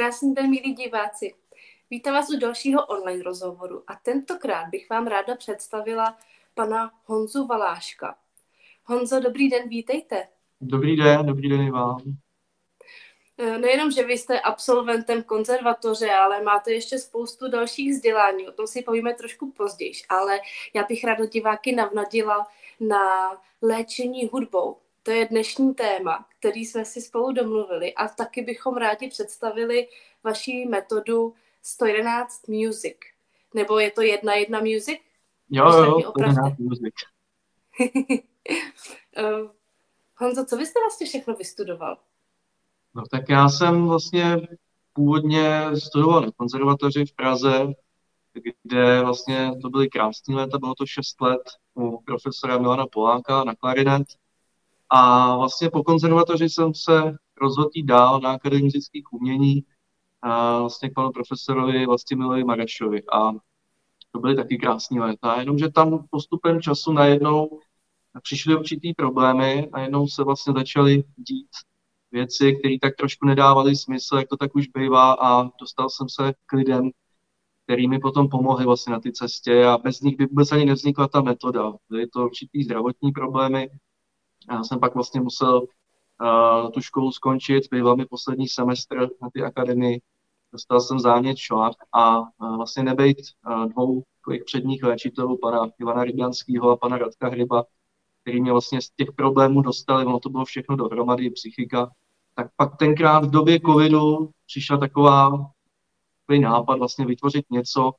Krásný den, milí diváci. Vítám vás u dalšího online rozhovoru a tentokrát bych vám ráda představila pana Honzu Valáška. Honzo, dobrý den, vítejte. Dobrý den, dobrý den i vám. E, nejenom, že vy jste absolventem konzervatoře, ale máte ještě spoustu dalších vzdělání, o tom si povíme trošku později, ale já bych ráda diváky navnadila na léčení hudbou. To je dnešní téma, který jsme si spolu domluvili a taky bychom rádi představili vaši metodu 111 Music. Nebo je to jedna jedna Music? Jo, jo, 111 Music. uh, Honzo, co byste vlastně všechno vystudoval? No tak já jsem vlastně původně studoval na konzervatoři v Praze, kde vlastně to byly krásné léta, bylo to 6 let u profesora Milana Poláka na klarinet. A vlastně po konzervatoři jsem se rozhodl dál na Akademii muzických umění a vlastně k panu profesorovi Milovi Marešovi. A to byly taky krásné léta, jenomže tam postupem času najednou přišly určitý problémy, a najednou se vlastně začaly dít věci, které tak trošku nedávaly smysl, jak to tak už bývá a dostal jsem se k lidem, který mi potom pomohli vlastně na ty cestě a bez nich by vůbec ani nevznikla ta metoda. Byly to určitý zdravotní problémy. Já jsem pak vlastně musel uh, tu školu skončit, byl mi poslední semestr na ty akademii, dostal jsem zánět šlak a uh, vlastně nebejt uh, dvou předních léčitelů, pana Ivana Rybianského a pana Radka Hryba, který mě vlastně z těch problémů dostali, ono to bylo všechno dohromady, psychika, tak pak tenkrát v době covidu přišla taková nápad vlastně vytvořit něco,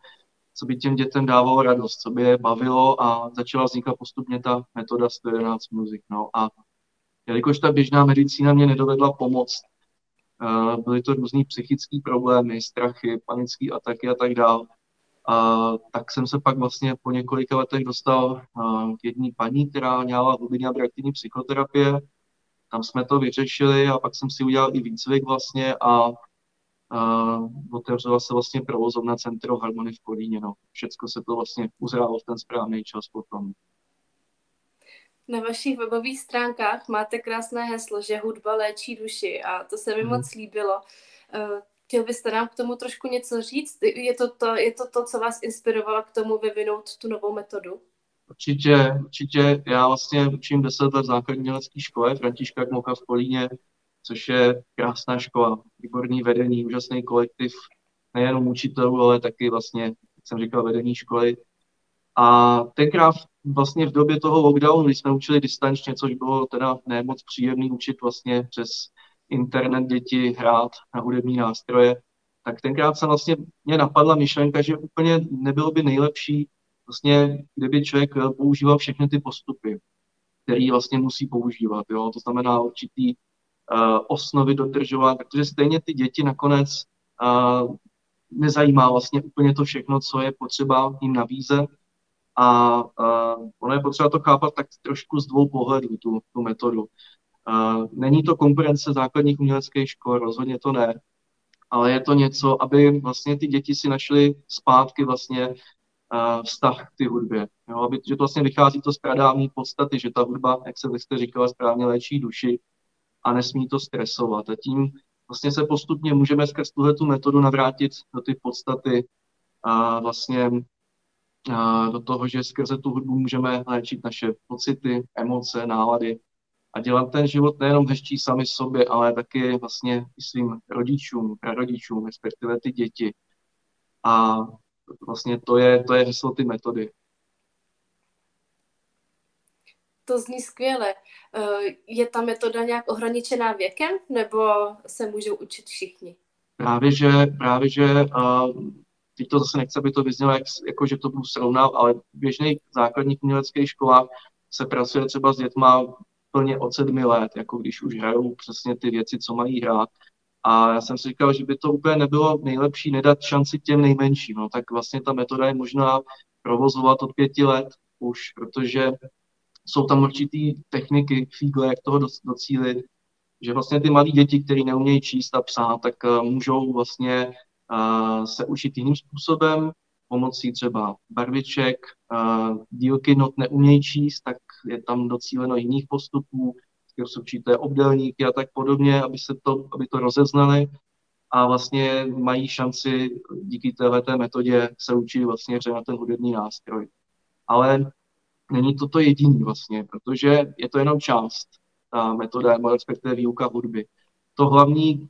co by těm dětem dávalo radost, co by je bavilo a začala vznikat postupně ta metoda 111 Music. No. A jelikož ta běžná medicína mě nedovedla pomoct, uh, byly to různý psychické problémy, strachy, panické ataky a tak dále, a tak jsem se pak vlastně po několika letech dostal uh, k jedné paní, která měla hlubinně abraktivní psychoterapie. Tam jsme to vyřešili a pak jsem si udělal i výcvik vlastně a uh, otevřela se vlastně provozovna Centro Harmony v Kolíně. No. Všecko se to vlastně uzrálo v ten správný čas potom. Na vašich webových stránkách máte krásné heslo, že hudba léčí duši a to se mi hmm. moc líbilo. Uh, chtěl byste nám k tomu trošku něco říct? Je to to, je to, to co vás inspirovalo k tomu vyvinout tu novou metodu? Určitě, určitě. Já vlastně učím 10 let v základní škole Františka Kmoka v Políně což je krásná škola, výborný vedení, úžasný kolektiv, nejenom učitelů, ale taky vlastně, jak jsem říkal, vedení školy. A tenkrát vlastně v době toho lockdownu, když jsme učili distančně, což bylo teda nemoc příjemný učit vlastně přes internet děti hrát na hudební nástroje, tak tenkrát se vlastně mě napadla myšlenka, že úplně nebylo by nejlepší, vlastně, kdyby člověk používal všechny ty postupy, který vlastně musí používat. Jo? To znamená určitý osnovy dodržovat, protože stejně ty děti nakonec uh, nezajímá vlastně úplně to všechno, co je potřeba jim nabízet. A uh, ono je potřeba to chápat tak trošku z dvou pohledů, tu, tu metodu. Uh, není to konkurence základních uměleckých škol, rozhodně to ne, ale je to něco, aby vlastně ty děti si našly zpátky vlastně uh, vztah k ty hudbě. Jo, aby, že to vlastně vychází to z pradávní podstaty, že ta hudba, jak se vy jste říkala, správně léčí duši, a nesmí to stresovat. A tím vlastně se postupně můžeme skrz tuhle tu metodu navrátit do ty podstaty a vlastně a do toho, že skrze tu hudbu můžeme léčit naše pocity, emoce, nálady a dělat ten život nejenom hezčí sami sobě, ale taky vlastně i svým rodičům, prarodičům, respektive ty děti. A vlastně to je, to je heslo ty metody. To zní skvěle. Eh, je ta metoda nějak ohraničená věkem, nebo se můžou učit všichni? Právě, že, právě, že uh, teď to zase nechce, aby to vyznělo, jak, jako že to budu srovnat, ale v běžných základních uměleckých školách se pracuje třeba s dětma plně od sedmi let, jako když už hrajou přesně ty věci, co mají hrát. A já jsem si říkal, že by to úplně nebylo nejlepší nedat šanci těm nejmenším. No, tak vlastně ta metoda je možná provozovat od pěti let už, protože jsou tam určitý techniky, fígle, jak toho docílit, že vlastně ty malí děti, které neumějí číst a psát, tak uh, můžou vlastně uh, se učit jiným způsobem, pomocí třeba barviček, uh, dílky not neumějí číst, tak je tam docíleno jiných postupů, jsou určité obdelníky a tak podobně, aby se to, aby to rozeznali. a vlastně mají šanci díky této metodě se učit vlastně na ten hudební nástroj. Ale není to to jediný vlastně, protože je to jenom část, ta metoda, respektive výuka hudby. To hlavní,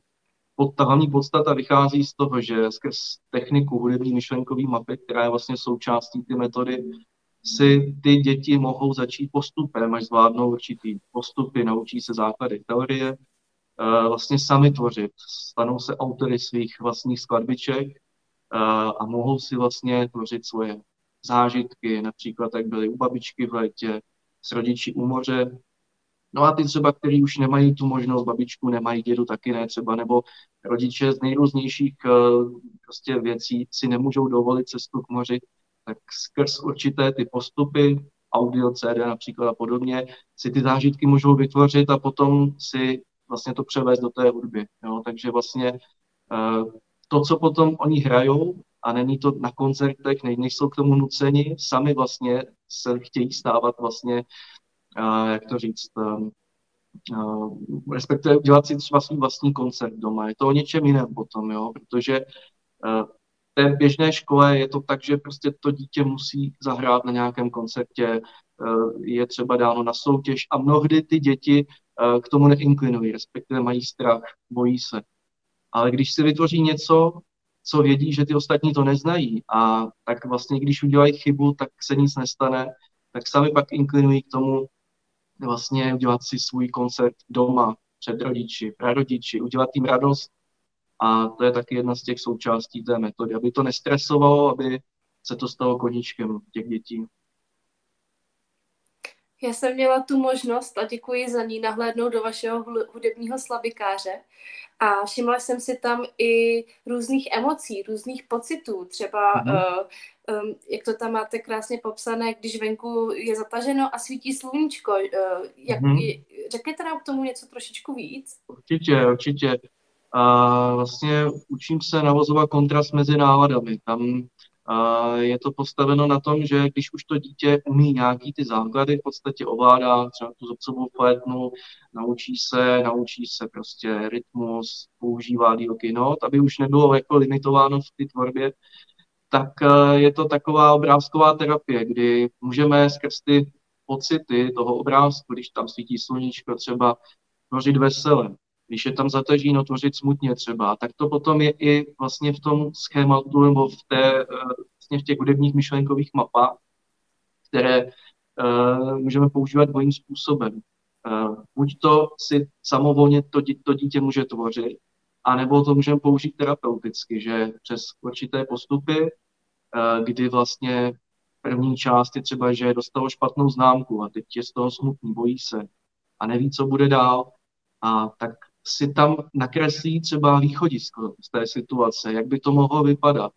ta hlavní podstata vychází z toho, že skrz techniku hudební myšlenkové mapy, která je vlastně součástí ty metody, si ty děti mohou začít postupem, až zvládnou určitý postupy, naučí se základy teorie, eh, vlastně sami tvořit, stanou se autory svých vlastních skladbiček eh, a mohou si vlastně tvořit svoje zážitky, například jak byly u babičky v létě, s rodiči u moře. No a ty třeba, kteří už nemají tu možnost, babičku nemají, dědu taky ne třeba, nebo rodiče z nejrůznějších eh, prostě věcí si nemůžou dovolit cestu k moři, tak skrz určité ty postupy, audio, CD například a podobně, si ty zážitky můžou vytvořit a potom si vlastně to převést do té hudby. Jo? Takže vlastně uh, to, co potom oni hrajou, a není to na koncertech, ne, nejsou k tomu nuceni, sami vlastně se chtějí stávat vlastně, uh, jak to říct, um, uh, respektive dělat si třeba svůj vlastní koncert doma. Je to o něčem jiném potom, jo, protože uh, té běžné škole je to tak, že prostě to dítě musí zahrát na nějakém koncertě, je třeba dáno na soutěž a mnohdy ty děti k tomu neinklinují, respektive mají strach, bojí se. Ale když si vytvoří něco, co vědí, že ty ostatní to neznají. A tak vlastně, když udělají chybu, tak se nic nestane, tak sami pak inklinují k tomu vlastně udělat si svůj koncert doma, před rodiči, prarodiči, udělat jim radost. A to je taky jedna z těch součástí té metody, aby to nestresovalo, aby se to stalo koníčkem těch dětí. Já jsem měla tu možnost, a děkuji za ní, nahlédnout do vašeho hudebního slabikáře a všimla jsem si tam i různých emocí, různých pocitů, třeba mm-hmm. uh, um, jak to tam máte krásně popsané, když venku je zataženo a svítí sluníčko. Uh, jak, mm-hmm. Řekněte nám k tomu něco trošičku víc? Určitě, určitě a vlastně učím se navozovat kontrast mezi náladami. Tam je to postaveno na tom, že když už to dítě umí nějaký ty základy, v podstatě ovládá třeba tu zobcovou flétnu, naučí se, naučí se prostě rytmus, používá dílky not, aby už nebylo jako limitováno v té tvorbě, tak je to taková obrázková terapie, kdy můžeme skrz ty pocity toho obrázku, když tam svítí sluníčko, třeba tvořit veselé, když je tam zatažíno tvořit smutně třeba, tak to potom je i vlastně v tom schématu nebo v, té, eh, vlastně v těch hudebních myšlenkových mapách, které uh, můžeme používat dvojím způsobem. Uh, buď to si samovolně to, to dítě může tvořit, anebo to můžeme použít terapeuticky, že přes určité postupy, uh, kdy vlastně první část je třeba, že dostalo špatnou známku a teď je z toho smutný, bojí se a neví, co bude dál. A tak si tam nakreslí třeba východisko z té situace, jak by to mohlo vypadat.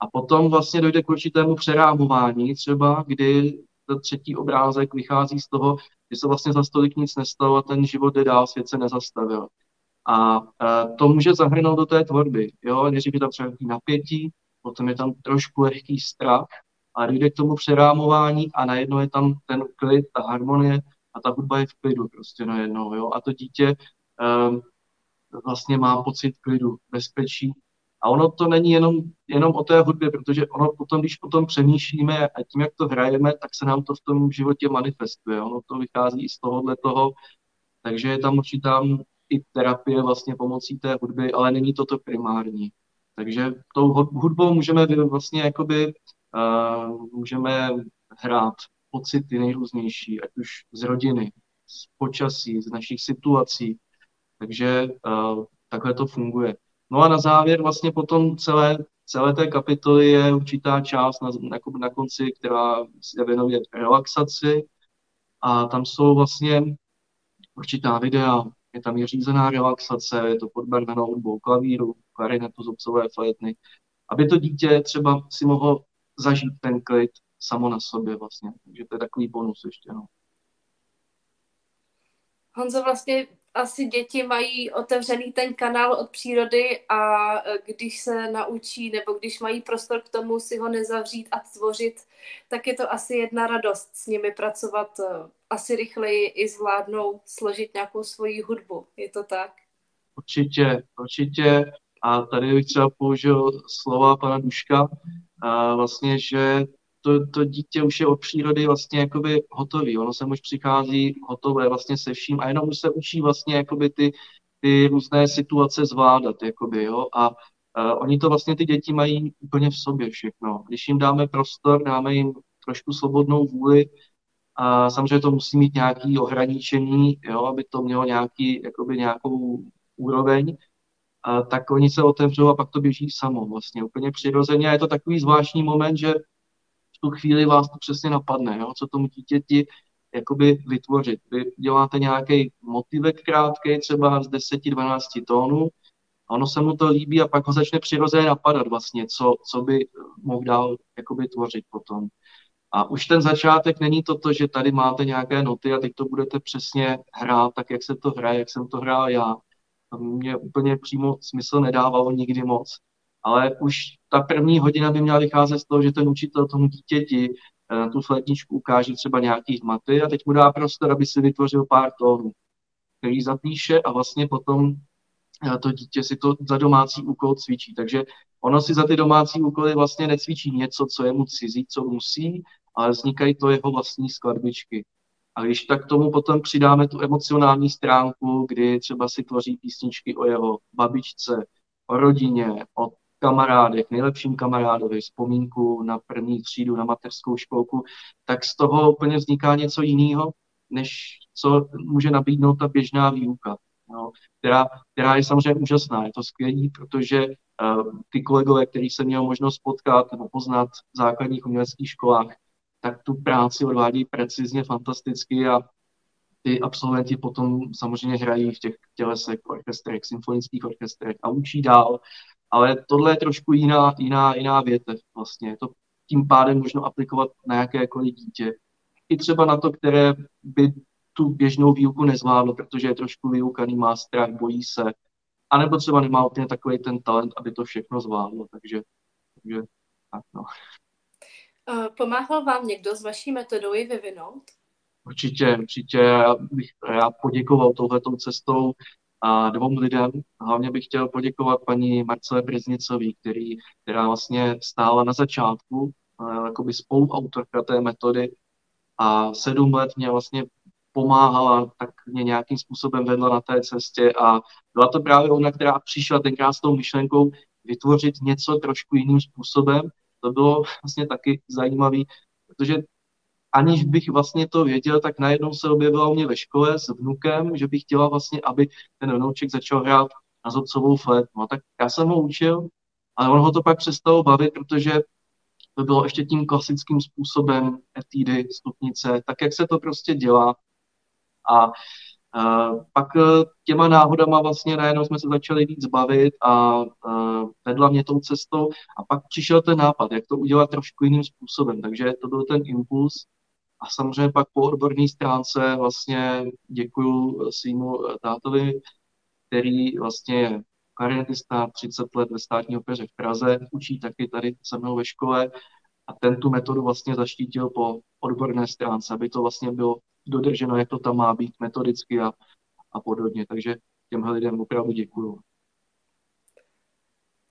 A potom vlastně dojde k určitému přerámování třeba, kdy ten třetí obrázek vychází z toho, že se vlastně za stolik nic nestalo a ten život jde dál, svět se nezastavil. A to může zahrnout do té tvorby. Jo? Nejdřív je tam třeba napětí, potom je tam trošku lehký strach a dojde k tomu přerámování a najednou je tam ten klid, ta harmonie a ta hudba je v klidu prostě najednou. Jo? A to dítě vlastně má pocit klidu, bezpečí. A ono to není jenom, jenom o té hudbě, protože ono potom, když potom přemýšlíme a tím, jak to hrajeme, tak se nám to v tom životě manifestuje. Ono to vychází i z tohohle toho, takže je tam určitá i terapie vlastně pomocí té hudby, ale není to to primární. Takže tou hudbou můžeme vlastně jakoby, uh, můžeme hrát pocity nejrůznější, ať už z rodiny, z počasí, z našich situací, takže uh, takhle to funguje. No a na závěr vlastně potom celé, celé té kapitoly je určitá část na, na, na konci, která se věnuje relaxaci a tam jsou vlastně určitá videa, je tam je řízená relaxace, je to podbarvenou hudbou klavíru, klarinetu, zobcové flétny, aby to dítě třeba si mohlo zažít ten klid samo na sobě vlastně. Takže to je takový bonus ještě. No. Honzo, vlastně asi děti mají otevřený ten kanál od přírody a e, když se naučí nebo když mají prostor k tomu si ho nezavřít a tvořit, tak je to asi jedna radost s nimi pracovat. E, asi rychleji i zvládnou složit nějakou svoji hudbu. Je to tak? Určitě, určitě. A tady bych třeba použil slova pana Duška, a vlastně, že to, to dítě už je od přírody vlastně jakoby hotový. Ono se už přichází hotové vlastně se vším a jenom už se učí vlastně jakoby ty, ty různé situace zvládat, jakoby, jo. A uh, oni to vlastně ty děti mají úplně v sobě všechno. Když jim dáme prostor, dáme jim trošku svobodnou vůli, a samozřejmě to musí mít nějaký ohraničení, jo, aby to mělo nějaký, jakoby nějakou úroveň, a tak oni se otevřou a pak to běží samo vlastně úplně přirozeně. A je to takový zvláštní moment, že tu chvíli vás to přesně napadne, jo, co tomu dítěti jakoby vytvořit. Vy děláte nějaký motivek krátký, třeba z 10-12 tónů, a ono se mu to líbí a pak ho začne přirozeně napadat vlastně, co, co by mohl dál jakoby tvořit potom. A už ten začátek není to, to, že tady máte nějaké noty a teď to budete přesně hrát tak, jak se to hraje, jak jsem to hrál já. To mě úplně přímo smysl nedávalo nikdy moc. Ale už ta první hodina by měla vycházet z toho, že ten učitel tomu dítěti na eh, tu flétničku ukáže třeba nějaký hmaty a teď mu dá prostor, aby si vytvořil pár tónů, který zapíše a vlastně potom eh, to dítě si to za domácí úkol cvičí. Takže ono si za ty domácí úkoly vlastně necvičí něco, co je mu cizí, co musí, ale vznikají to jeho vlastní skladbičky. A když tak tomu potom přidáme tu emocionální stránku, kdy třeba si tvoří písničky o jeho babičce, o rodině, o kamarádech, nejlepším kamarádovi, vzpomínku na první třídu, na mateřskou školku, tak z toho úplně vzniká něco jiného, než co může nabídnout ta běžná výuka, no, která, která je samozřejmě úžasná. Je to skvělý, protože uh, ty kolegové, který jsem měl možnost potkat nebo poznat v základních uměleckých školách, tak tu práci odvádí precizně, fantasticky a ty absolventi potom samozřejmě hrají v těch tělesech, orchestrech, symfonických orchestrech a učí dál. Ale tohle je trošku jiná, jiná, jiná větev vlastně. To tím pádem možno aplikovat na jakékoliv dítě. I třeba na to, které by tu běžnou výuku nezvládlo, protože je trošku vyukaný, má strach, bojí se, a nebo třeba nemá úplně takový ten talent, aby to všechno zvládlo. Takže, takže tak no. Pomáhal vám někdo s vaší metodou ji vyvinout? Určitě, určitě. Já bych rád poděkoval touhletou cestou a dvou lidem. Hlavně bych chtěl poděkovat paní Marcele Briznicový, který, která vlastně stála na začátku, jakoby spoluautorka té metody a sedm let mě vlastně pomáhala, tak mě nějakým způsobem vedla na té cestě a byla to právě ona, která přišla tenkrát s tou myšlenkou vytvořit něco trošku jiným způsobem, to bylo vlastně taky zajímavé, protože aniž bych vlastně to věděl, tak najednou se objevila u mě ve škole s vnukem, že bych chtěla vlastně, aby ten vnouček začal hrát na zobcovou flétnu. No, tak já jsem ho učil, ale on ho to pak přestalo bavit, protože to bylo ještě tím klasickým způsobem etídy, stupnice, tak jak se to prostě dělá. A pak e, těma náhodama vlastně najednou jsme se začali víc bavit a vedla mě tou cestou a pak přišel ten nápad, jak to udělat trošku jiným způsobem. Takže to byl ten impuls a samozřejmě pak po odborné stránce vlastně děkuju svýmu tátovi, který vlastně je klarinetista, 30 let ve státní opeře v Praze, učí taky tady se mnou ve škole a ten tu metodu vlastně zaštítil po odborné stránce, aby to vlastně bylo dodrženo, jak to tam má být metodicky a, a podobně. Takže těmhle lidem opravdu děkuju.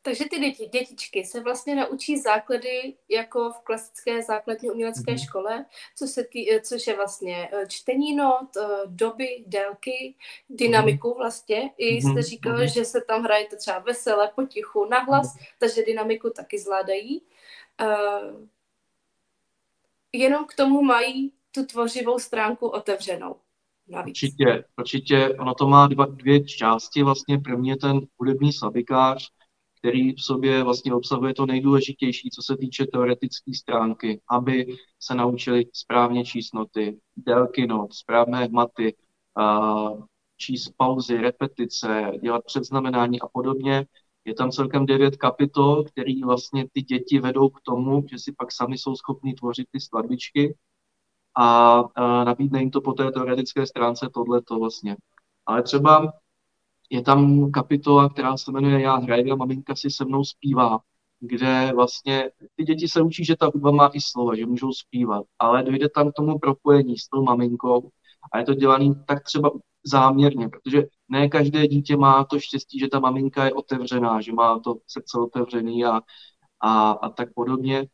Takže ty děti, dětičky se vlastně naučí základy jako v klasické základní umělecké mm-hmm. škole, co se tý, což je vlastně eh, čtení not, eh, doby, délky, dynamiku mhm. vlastně. I jste mhm. říkali, mm-hmm. že se tam hrajete třeba veselé, potichu, nahlas, mm-hmm. takže dynamiku taky zvládají. Uh, jenom k tomu mají tu tvořivou stránku otevřenou. Navíc. Určitě, určitě. Ono to má dva, dvě části. Vlastně první je ten hudební slabikář, který v sobě vlastně obsahuje to nejdůležitější, co se týče teoretické stránky, aby se naučili správně číst noty, délky not, správné hmaty, číst pauzy, repetice, dělat předznamenání a podobně. Je tam celkem devět kapitol, který vlastně ty děti vedou k tomu, že si pak sami jsou schopni tvořit ty skladbičky a, a nabídne jim to po té teoretické stránce tohleto vlastně. Ale třeba je tam kapitola, která se jmenuje Já hraju a maminka si se mnou zpívá, kde vlastně ty děti se učí, že ta hudba má i slova, že můžou zpívat, ale dojde tam k tomu propojení s tou maminkou A je to dělané tak třeba záměrně, protože ne každé dítě má to štěstí, že ta maminka je otevřená, že má to srdce otevřený a, a, a tak podobně.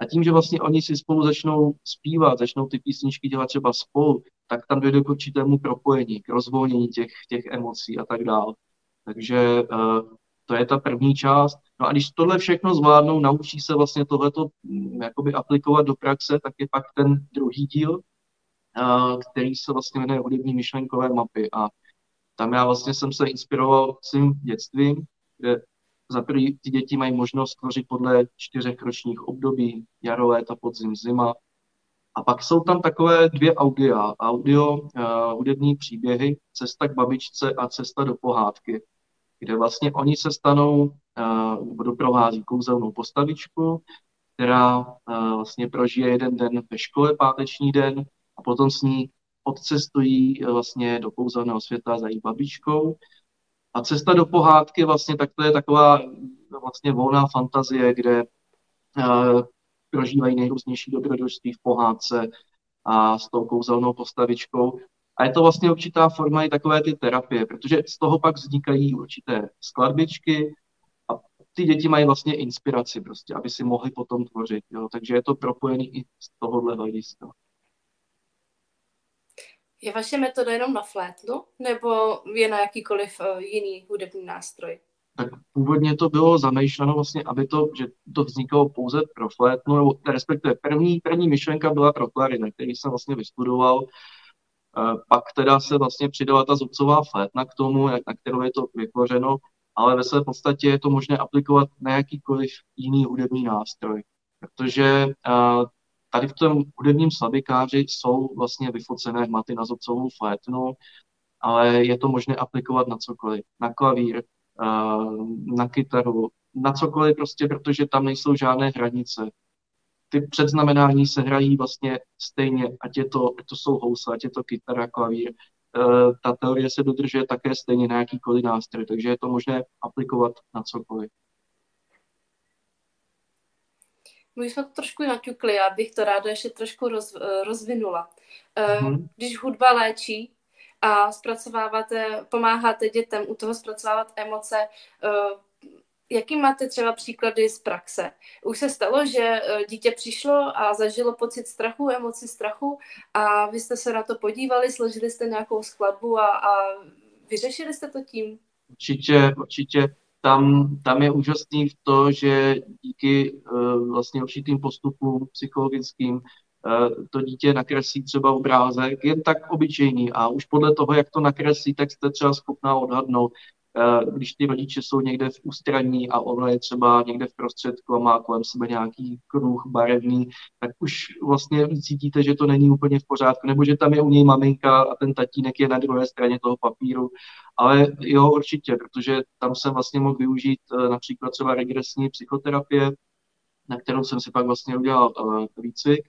A tím, že vlastně oni si spolu začnou zpívat, začnou ty písničky dělat třeba spolu, tak tam dojde k určitému propojení, k rozvolnění těch, těch emocí a tak dále. Takže uh, to je ta první část. No a když tohle všechno zvládnou, naučí se vlastně tohleto um, jakoby aplikovat do praxe, tak je pak ten druhý díl, uh, který se vlastně jmenuje hudební myšlenkové mapy. A tam já vlastně jsem se inspiroval svým dětstvím, kde za prvý ty děti mají možnost tvořit podle čtyřech ročních období, jaro, léto, podzim, zima. A pak jsou tam takové dvě audia. Audio, uh, hudební příběhy, cesta k babičce a cesta do pohádky, kde vlastně oni se stanou, uh, doprovází kouzelnou postavičku, která uh, vlastně prožije jeden den ve škole, páteční den, a potom s ní odcestují uh, vlastně do kouzelného světa za její babičkou a cesta do pohádky vlastně tak to je taková vlastně volná fantazie, kde prožívají nejrůznější dobrodružství v pohádce a s tou kouzelnou postavičkou. A je to vlastně určitá forma i takové ty terapie, protože z toho pak vznikají určité skladbičky a ty děti mají vlastně inspiraci prostě, aby si mohli potom tvořit. Jo? Takže je to propojený i z tohohle hlediska. Je vaše metoda jenom na flétnu, nebo je na jakýkoliv uh, jiný hudební nástroj? Tak původně to bylo zamýšleno vlastně, aby to, že to vznikalo pouze pro flétnu, nebo respektive první, první myšlenka byla pro klarinet, který jsem vlastně vystudoval. Uh, pak teda se vlastně přidala ta zubcová flétna k tomu, na kterou je to vytvořeno, ale ve své podstatě je to možné aplikovat na jakýkoliv jiný hudební nástroj, protože uh, tady v tom hudebním slabikáři jsou vlastně vyfocené hmaty na zobcovou flétnu, ale je to možné aplikovat na cokoliv. Na klavír, eh, na kytaru, na cokoliv prostě, protože tam nejsou žádné hranice. Ty předznamenání se hrají vlastně stejně, ať, je to, ať to jsou housle, ať je to kytara, klavír. Eh, ta teorie se dodržuje také stejně na jakýkoliv nástroj, takže je to možné aplikovat na cokoliv. My jsme to trošku naťukli, já bych to ráda ještě trošku roz, eh, rozvinula. Mm-hmm. Když hudba léčí a zpracováváte, pomáháte dětem u toho zpracovávat emoce, eh, jaký máte třeba příklady z praxe? Už se stalo, že dítě přišlo a zažilo pocit strachu, emoci strachu a vy jste se na to podívali, složili jste nějakou skladbu a, a vyřešili jste to tím? Určitě, určitě tam, tam je úžasný v to, že díky uh, vlastně určitým postupům psychologickým to dítě nakreslí třeba obrázek, jen tak obyčejný a už podle toho, jak to nakreslí, tak jste třeba schopná odhadnout, Eh, když ty rodiče jsou někde v ústraní a ono je třeba někde v prostředku a má kolem sebe nějaký kruh barevný, tak už vlastně cítíte, že to není úplně v pořádku, nebo že tam je u něj maminka a ten tatínek je na druhé straně toho papíru. Ale jo, určitě, protože tam jsem vlastně mohl využít eh, například třeba regresní psychoterapie, na kterou jsem si pak vlastně udělal výcvik.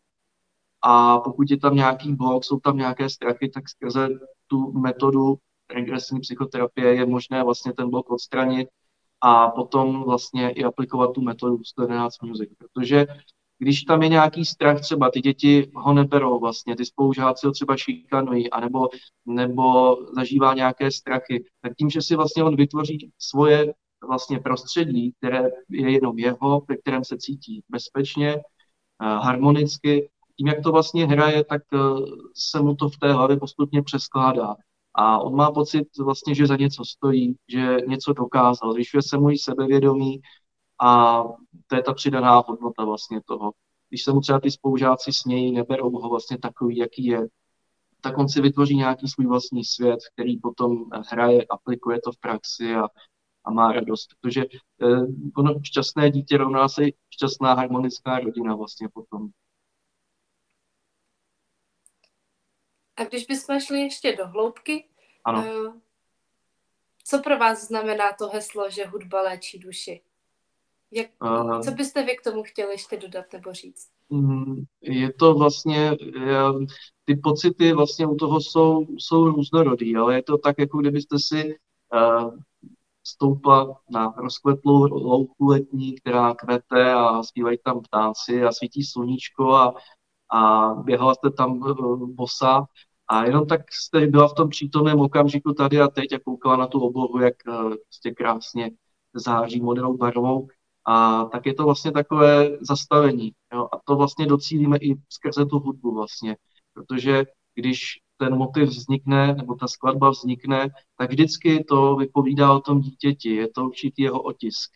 A pokud je tam nějaký blok, jsou tam nějaké strachy, tak skrze tu metodu regresní psychoterapie je možné vlastně ten blok odstranit a potom vlastně i aplikovat tu metodu 111 Music, protože když tam je nějaký strach, třeba ty děti ho neberou vlastně, ty spolužáci ho třeba šikanují, anebo, nebo zažívá nějaké strachy, tak tím, že si vlastně on vytvoří svoje vlastně prostředí, které je jenom jeho, ve kterém se cítí bezpečně, eh, harmonicky, tím, jak to vlastně hraje, tak eh, se mu to v té hlavě postupně přeskládá. A on má pocit vlastně, že za něco stojí, že něco dokázal, zvyšuje se mu sebevědomí a to je ta přidaná hodnota vlastně toho. Když se mu třeba ty spolužáci smějí, neberou ho vlastně takový, jaký je, tak on si vytvoří nějaký svůj vlastní svět, který potom hraje, aplikuje to v praxi a, a má radost. Protože eh, ono šťastné dítě rovná se šťastná harmonická rodina vlastně potom. A když bychom šli ještě do hloubky, ano. Uh, co pro vás znamená to heslo, že hudba léčí duši? Jak, uh, co byste vy k tomu chtěli ještě dodat nebo říct? Mm, je to vlastně, ty pocity vlastně u toho jsou, jsou různorodý, ale je to tak, jako kdybyste si stoupla na rozkvetlou louku letní, která kvete a zpívají tam ptáci a svítí sluníčko a, a běhala jste tam bosa A jenom tak jste byla v tom přítomném okamžiku tady a teď a koukala na tu oblohu, jak uh, prostě krásně září modrou barvou. A tak je to vlastně takové zastavení. Jo? A to vlastně docílíme i skrze tu hudbu vlastně. Protože když ten motiv vznikne, nebo ta skladba vznikne, tak vždycky to vypovídá o tom dítěti, je to určitý jeho otisk.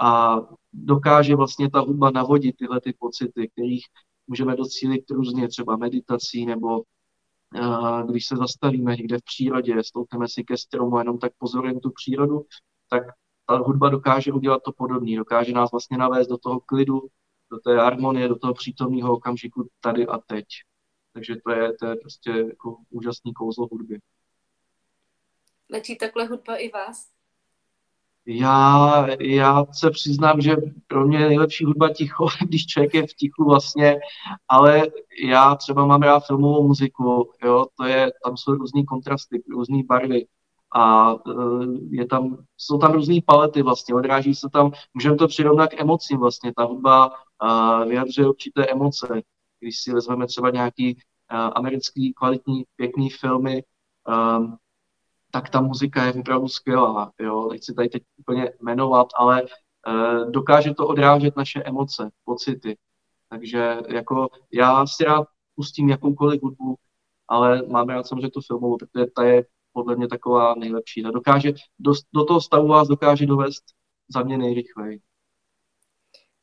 A dokáže vlastně ta hudba navodit tyhle ty pocity, kterých můžeme docílit různě, třeba meditací, nebo když se zastavíme někde v přírodě, stoupneme si ke stromu, jenom tak pozorujeme tu přírodu, tak ta hudba dokáže udělat to podobné, dokáže nás vlastně navést do toho klidu, do té harmonie, do toho přítomného okamžiku tady a teď. Takže to je, to je prostě jako úžasný kouzlo hudby. Lečí takhle hudba i vás? Já, já se přiznám, že pro mě je nejlepší hudba ticho, když člověk je v tichu vlastně, ale já třeba mám rád filmovou muziku, jo, to je, tam jsou různý kontrasty, různé barvy a e, je tam, jsou tam různé palety vlastně, odráží se tam, můžeme to přirovnat k emocím vlastně, ta hudba vyjadřuje určité emoce, když si vezmeme třeba nějaký americký kvalitní, pěkný filmy, tak ta muzika je opravdu skvělá. Jo? Nechci tady teď úplně jmenovat, ale uh, dokáže to odrážet naše emoce, pocity. Takže jako já si rád pustím jakoukoliv hudbu, ale mám rád samozřejmě tu filmovou, protože ta je podle mě taková nejlepší. Ta dokáže, do, do toho stavu vás dokáže dovést za mě nejrychleji.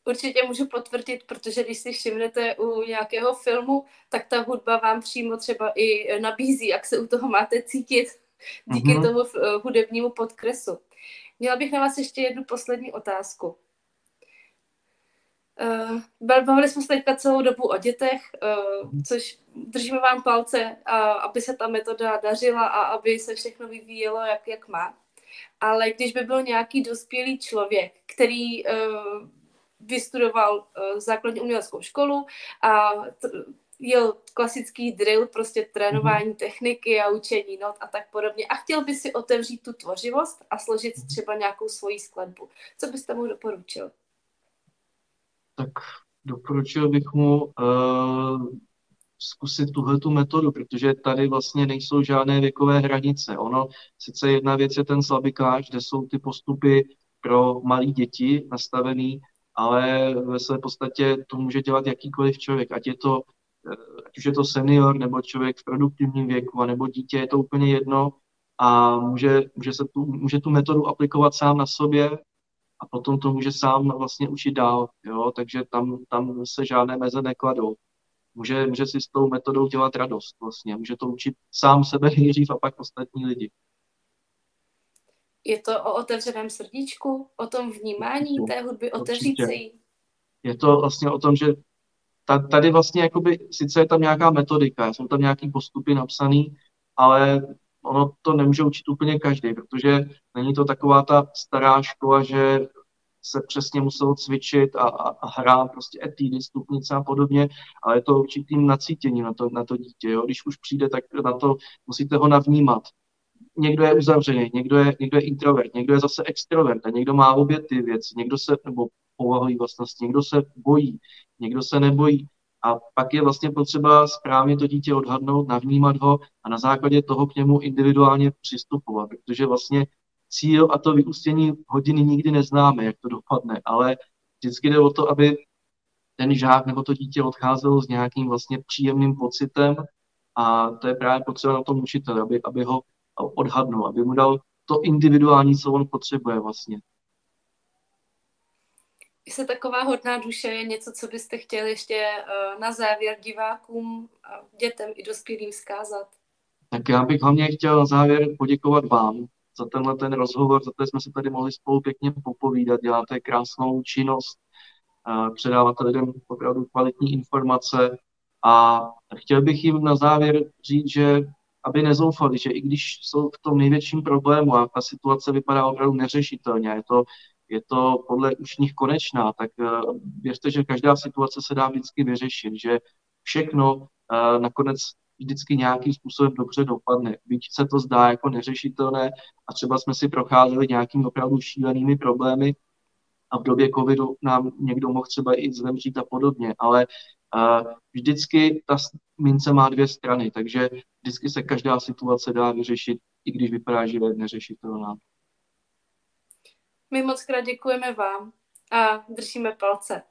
Určitě můžu potvrdit, protože když si všimnete u nějakého filmu, tak ta hudba vám přímo třeba i nabízí, jak se u toho máte cítit díky mm-hmm. tomu eh, hudebnímu podkresu. Měla bych na vás ještě jednu poslední otázku. Uh, bavili jsme se teďka celou dobu o dětech, uh, což držíme vám palce, aby se ta metoda dařila a aby se všechno vyvíjelo, jak, jak má. Ale když by byl nějaký dospělý člověk, který vystudoval základní uměleckou školu a jel klasický drill, prostě trénování mm-hmm. techniky a učení not a tak podobně a chtěl by si otevřít tu tvořivost a složit mhm. třeba nějakou svoji skladbu. Co byste mu doporučil? Tak doporučil bych mu uh, zkusit tuhle tu metodu, protože tady vlastně nejsou žádné věkové hranice. Ono, sice jedna věc je ten slabikář, kde jsou ty postupy pro malé děti nastavený, ale ve své podstatě to může dělat jakýkoliv člověk, ať je to, ať už je to senior, nebo člověk v produktivním věku, nebo dítě, je to úplně jedno a může, může, se tu, může tu metodu aplikovat sám na sobě a potom to může sám vlastně učit dál, jo? takže tam, tam se žádné meze nekladou. Může, může si s tou metodou dělat radost vlastně, může to učit sám sebe nejdřív a pak ostatní lidi. Je to o otevřeném srdíčku, o tom vnímání té hudby, otevřít se jí? Je to vlastně o tom, že tady vlastně jakoby, sice je tam nějaká metodika, jsou tam nějaký postupy napsané, ale ono to nemůže učit úplně každý, protože není to taková ta stará škola, že se přesně muselo cvičit a, a, a hrát prostě etídy, stupnice a podobně, ale je to určitým nacítěním na to, na to dítě. Jo? Když už přijde, tak na to musíte ho navnímat někdo je uzavřený, někdo je, někdo je introvert, někdo je zase extrovert a někdo má obě ty věci, někdo se, nebo povahový vlastnosti, někdo se bojí, někdo se nebojí. A pak je vlastně potřeba správně to dítě odhadnout, navnímat ho a na základě toho k němu individuálně přistupovat, protože vlastně cíl a to vyústění hodiny nikdy neznáme, jak to dopadne, ale vždycky jde o to, aby ten žák nebo to dítě odcházelo s nějakým vlastně příjemným pocitem a to je právě potřeba na tom učiteli, aby, aby ho odhadnout, aby mu dal to individuální, co on potřebuje vlastně. Jestli taková hodná duše je něco, co byste chtěli ještě eh, na závěr divákům, dětem i dospělým zkázat? Tak já bych hlavně chtěl na závěr poděkovat vám za tenhle ten rozhovor, za to jsme se tady mohli spolu pěkně popovídat, děláte krásnou činnost, předáváte lidem opravdu kvalitní informace a chtěl bych jim na závěr říct, že aby nezoufali, že i když jsou v tom největším problému a ta situace vypadá opravdu neřešitelně, je to, je to podle už nich konečná, tak uh, věřte, že každá situace se dá vždycky vyřešit, že všechno uh, nakonec vždycky nějakým způsobem dobře dopadne. Byť se to zdá jako neřešitelné a třeba jsme si procházeli nějakými opravdu šílenými problémy a v době covidu nám někdo mohl třeba i zemřít a podobně, ale vždycky ta mince má dvě strany, takže vždycky se každá situace dá vyřešit, i když vypadá, že je neřešitelná. My moc krát děkujeme vám a držíme palce.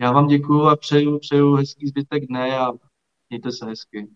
Já vám děkuju a přeju, přeju hezký zbytek dne a mějte se hezky.